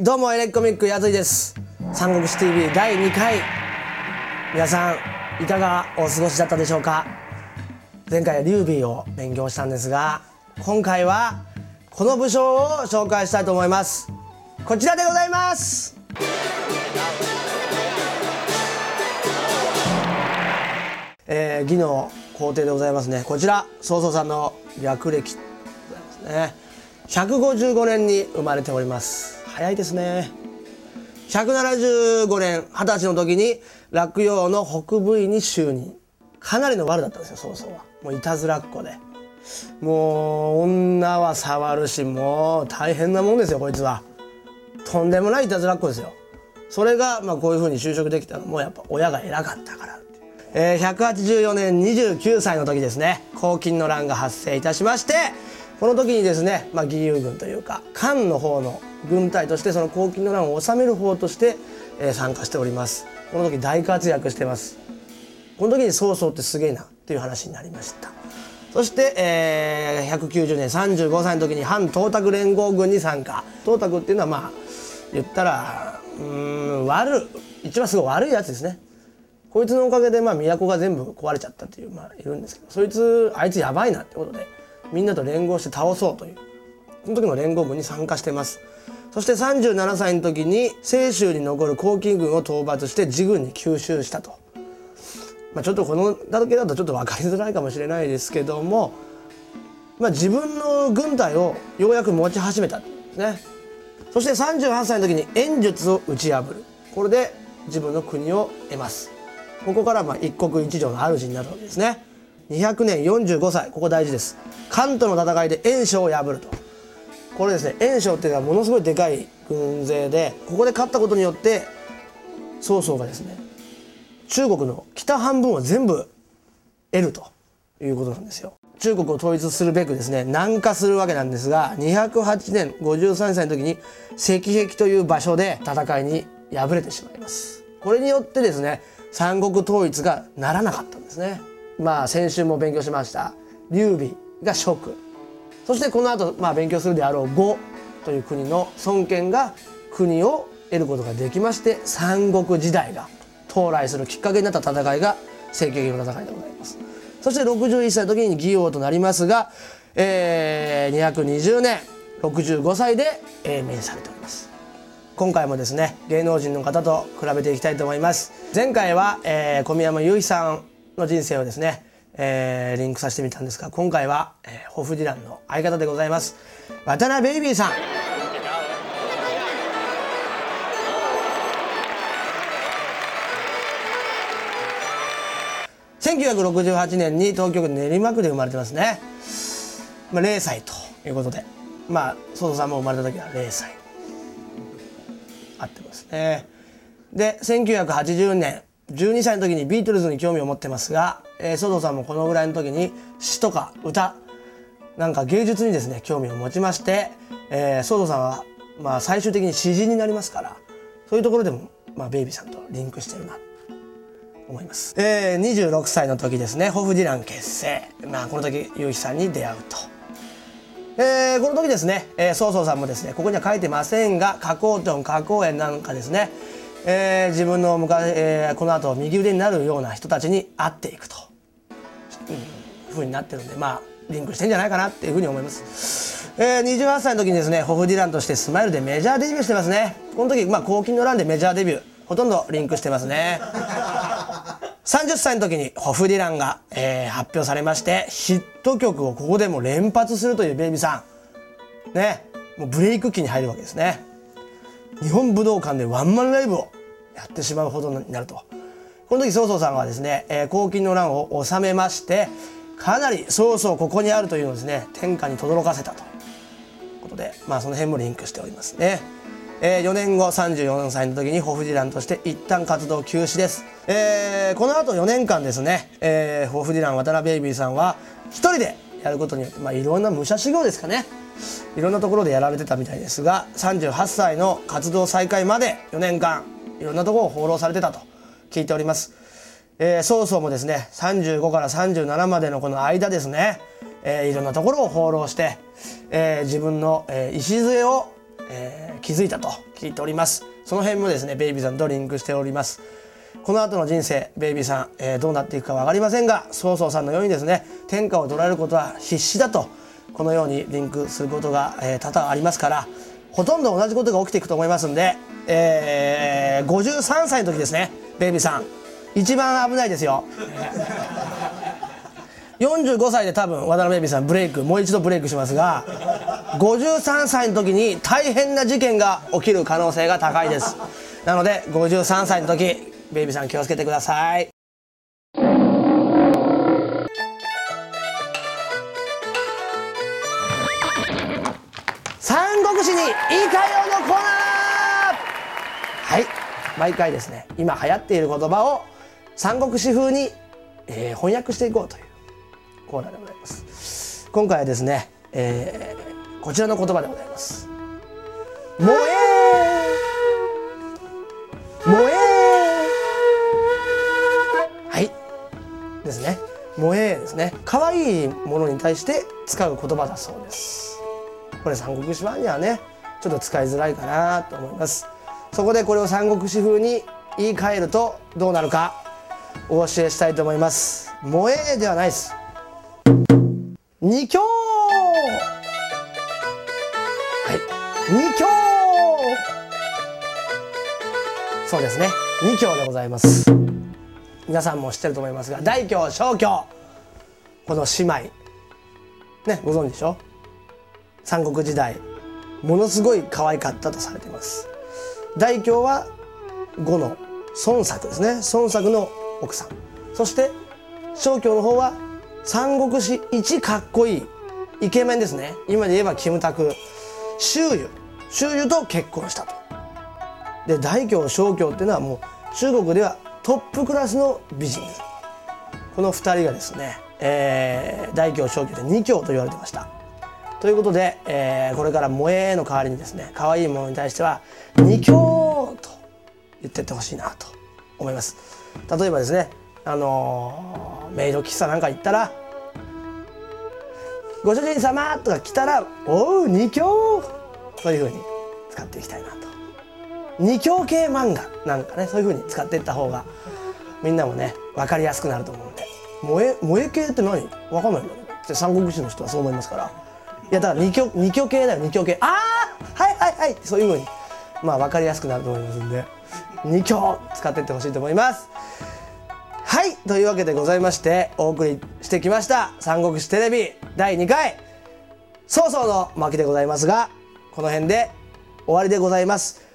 どうもエレコミックやついです。三国志 TV 第2回。皆さんいかがお過ごしだったでしょうか？前回は劉備を勉強したんですが今回はこの武将を紹介したいと思います。こちらでございます。えー、義の皇帝でございますね。こちら曹操さんの略歴でございますね155年に生まれております。早いですね。175年二十歳の時に落葉の北部尉に就任。かなりの悪だったんですよ曹操は。もういたずらっ子で。もう女は触るしもう大変なもんですよこいつは。とんでもないいたずらっ子ですよ。それがまあこういうふうに就職できたの。もやっぱ親が偉かったから。えー、184年29歳の時ですね。黄巾の乱が発生いたしましてこの時にですね、まあ、義勇軍というか漢の方の軍隊としてその黄巾の乱を治める方として、えー、参加しております。この時大活躍してます。この時に曹操ってすげえなっていう話になりました。そして、えー、190年35歳の時に反東卓連合軍に参加。東卓っていうのはまあ言ったらうん悪一番すごい悪いやつですね。こいつのおかげでまあ都が全部壊れちゃったっていうまあいるんですけどそいつあいつやばいなってことでみんなと連合して倒そうという。その時の連合軍に参加してます。そして37歳の時に清州に残る黄巾軍を討伐して自軍に吸収したと、まあ、ちょっとこのだけだとちょっと分かりづらいかもしれないですけども、まあ、自分の軍隊をようやく持ち始めたんですね。そして38歳の時に演術を打ち破る。これで自分の国を得ます。ここからまあ一国一城の主になるわけですね。200年45歳。ここ大事です。関東の戦いで袁紹を破ると。これですね袁紹っていうのはものすごいでかい軍勢でここで勝ったことによって曹操がですね中国の北半分を全部得るということなんですよ。中国を統一するべくですね南下するわけなんですが208年53歳の時に石壁という場所で戦いに敗れてしまいます。これによってですね三国統一がならなかったんですね。まあ先週も勉強しました。劉備が蜀そしてこの後、まあ勉強するであろう呉という国の孫権が国を得ることができまして三国時代が到来するきっかけになった戦いが政教の戦いでございます。そして61歳の時に義王となりますが、えー、220年65歳で永明されております。今回もですね芸能人の方と比べていきたいと思います前回は、えー、小宮山由依さんの人生をですね、えー、リンクさせてみたんですが今回は、えー、ホフディランの相方でございます。渡辺ベイビーさん1968年に東京練馬区で生まれてますね、まあ、0歳ということで。まあ曽さんも生まれた時は0歳。あってますね。で、1980年、12歳の時にビートルズに興味を持ってますが、えー、ソドさんもこのぐらいの時に詩とか歌、なんか芸術にですね、興味を持ちまして、えー、ソドさんは、まあ最終的に詩人になりますから、そういうところでも、まあベイビーさんとリンクしてるな、思います。えー、26歳の時ですね、ホフディラン結成。まあこの時、ゆうきさんに出会うと。えー、この時ですね、えー、曹操さんもですねここには書いてませんが加工トン加工園なんかですね、えー、自分の昔、えー、この後右腕になるような人たちに会っていくと、うん、ふうになってるんでまあリンクしてんじゃないかなっていうふうに思います。えー、28歳の時にですねホフディランとしてスマイルでメジャーデビューしてますね。この時まあ黄金の欄でメジャーデビューほとんどリンクしてますね。30歳の時にホフディランが、えー、発表されましてヒット曲をここでも連発するというベイビーさん。ね。もうブレイク期に入るわけですね日本武道館でワンマンライブをやってしまうほどになると。この時曹操さんはですね、えー、黄金の乱を収めましてかなり曹操ここにあるというのをですね天下に轟かせたということでまあその辺もリンクしておりますね。えー、4年後34歳の時にホフディランとして一旦活動休止です、えー、この後4年間ですね、えー、ホフディラン渡辺ベイビーさんは一人でやることによって、まあ、いろんな武者修行ですかね。いろんなところでやられてたみたいですが38歳の活動再開まで4年間いろんなところを放浪されてたと聞いております、えー、曹操もですね35から37までのこの間ですね、えー、いろんなところを放浪して、えー、自分の、えー、礎をえー気づいたと聞いております。その辺もですねベイビーさんとリンクしております。この後の人生ベイビーさん、えーどうなっていくか分かりませんが曹操さんのようにですね天下を取られることは必死だとこのようにリンクすることが、え多々ありますからほとんど同じことが起きていくと思いますんで、えー53歳の時ですねベイビーさん。一番危ないですよ。45歳で多分渡辺ベイビーさんブレイクもう一度ブレイクしますが53歳の時に大変な事件が起きる可能性が高いです。なので53歳の時ベイビーさん気をつけてください。三国志にいかよのコーナー。はい。毎回ですね今流行っている言葉を三国志風に、えー翻訳していこうというコーナーでございます。今回はですね、えーこちらの言葉でございます。燃え燃えはい。ですね。萌えですね。可愛いものに対して使う言葉だそうです。これ三国志版にはねちょっと使いづらいかなと思います。そこでこれを三国志風に言い換えるとどうなるかお教えしたいと思います。萌えではないです。二強。はい。二強。そうですね。二強でございます。皆さんも知ってると思いますが大強小強。この姉妹。ねご存知でしょ？三国時代ものすごい可愛かったとされています。大強は呉の孫作ですね。孫作の奥さん。そして小強の方は三国志一かっこいいイケメンですね。今で言えばキムタク。周瑜周瑜と結婚したと。で大強小強っていうのはもう中国ではトップクラスの美人です。この2人がですね、えー大強小強で二強と言われてました。ということで、えーこれから萌えの代わりにですね可愛いものに対しては二強と言ってってほしいなと思います。例えばですねあのーメイド喫茶なんか行ったら「ご主人様」とか来たら「おう二強」そういうふうに使っていきたいなと。二強系漫画なんかねそういうふうに使っていった方がみんなもね分かりやすくなると思うんで。萌え萌え系って何？分かんない。よって三国志の人はそう思いますから。いやだから二挙二挙系だよ二挙系。ああはいはいはい。そういうふうにまあ分かりやすくなると思いますんで二挙使ってってほしいと思います。はいというわけでございましてお送りしてきました「三国志テレビ」第2回曹操の巻でございますがこの辺で終わりでございます。